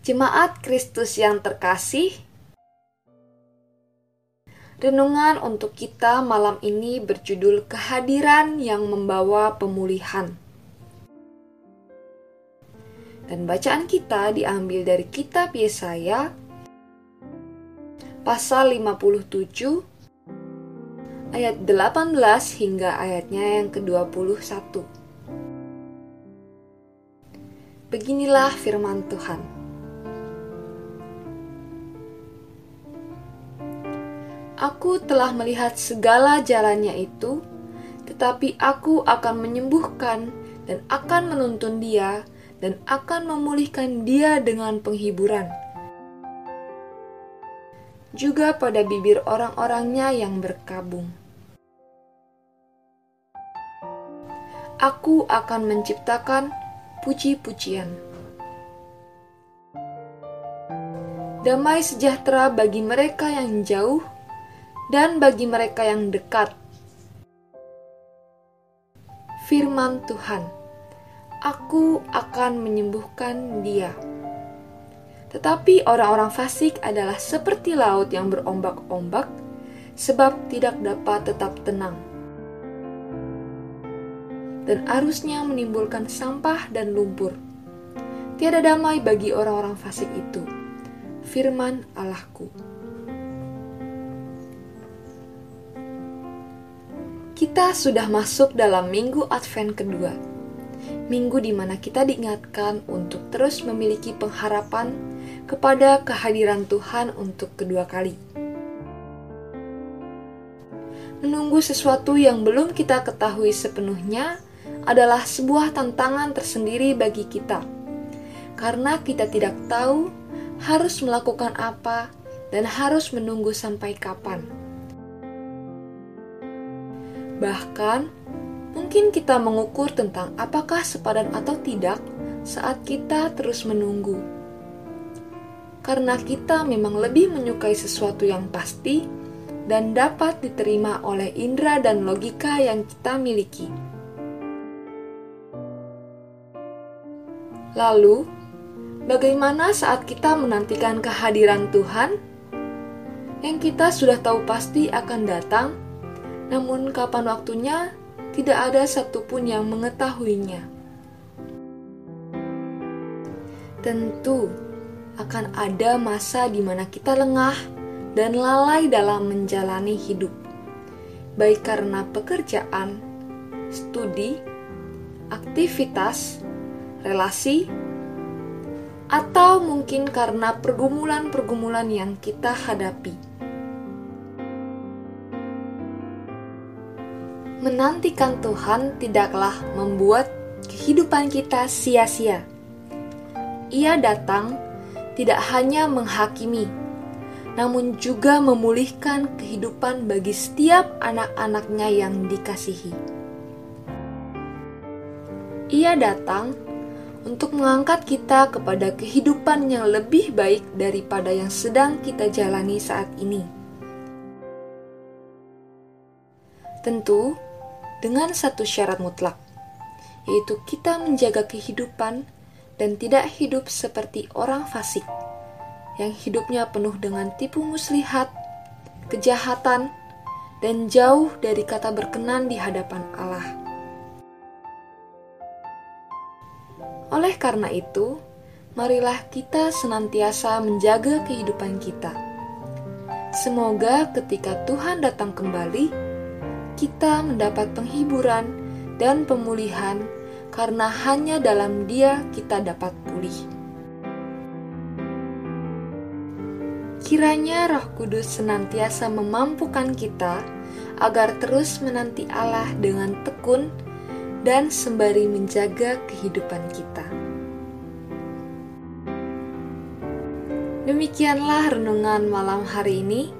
Jemaat Kristus yang terkasih, renungan untuk kita malam ini berjudul "Kehadiran yang Membawa Pemulihan". Dan bacaan kita diambil dari Kitab Yesaya, pasal 57, ayat 18 hingga ayatnya yang ke-21. Beginilah firman Tuhan. Aku telah melihat segala jalannya itu, tetapi aku akan menyembuhkan dan akan menuntun dia dan akan memulihkan dia dengan penghiburan. Juga pada bibir orang-orangnya yang berkabung. Aku akan menciptakan puji-pujian. Damai sejahtera bagi mereka yang jauh dan bagi mereka yang dekat. Firman Tuhan, Aku akan menyembuhkan dia. Tetapi orang-orang fasik adalah seperti laut yang berombak-ombak, sebab tidak dapat tetap tenang. Dan arusnya menimbulkan sampah dan lumpur. Tiada damai bagi orang-orang fasik itu. Firman Allahku. Kita sudah masuk dalam minggu Advent kedua. Minggu di mana kita diingatkan untuk terus memiliki pengharapan kepada kehadiran Tuhan untuk kedua kali. Menunggu sesuatu yang belum kita ketahui sepenuhnya adalah sebuah tantangan tersendiri bagi kita, karena kita tidak tahu harus melakukan apa dan harus menunggu sampai kapan. Bahkan, mungkin kita mengukur tentang apakah sepadan atau tidak saat kita terus menunggu. Karena kita memang lebih menyukai sesuatu yang pasti dan dapat diterima oleh indera dan logika yang kita miliki. Lalu, bagaimana saat kita menantikan kehadiran Tuhan yang kita sudah tahu pasti akan datang? Namun kapan waktunya tidak ada satupun yang mengetahuinya. Tentu akan ada masa di mana kita lengah dan lalai dalam menjalani hidup, baik karena pekerjaan, studi, aktivitas, relasi, atau mungkin karena pergumulan-pergumulan yang kita hadapi. Menantikan Tuhan tidaklah membuat kehidupan kita sia-sia. Ia datang tidak hanya menghakimi, namun juga memulihkan kehidupan bagi setiap anak-anaknya yang dikasihi. Ia datang untuk mengangkat kita kepada kehidupan yang lebih baik daripada yang sedang kita jalani saat ini. Tentu, dengan satu syarat mutlak, yaitu kita menjaga kehidupan dan tidak hidup seperti orang fasik yang hidupnya penuh dengan tipu muslihat, kejahatan, dan jauh dari kata berkenan di hadapan Allah. Oleh karena itu, marilah kita senantiasa menjaga kehidupan kita. Semoga ketika Tuhan datang kembali, kita mendapat penghiburan dan pemulihan karena hanya dalam Dia kita dapat pulih. Kiranya Roh Kudus senantiasa memampukan kita agar terus menanti Allah dengan tekun dan sembari menjaga kehidupan kita. Demikianlah renungan malam hari ini.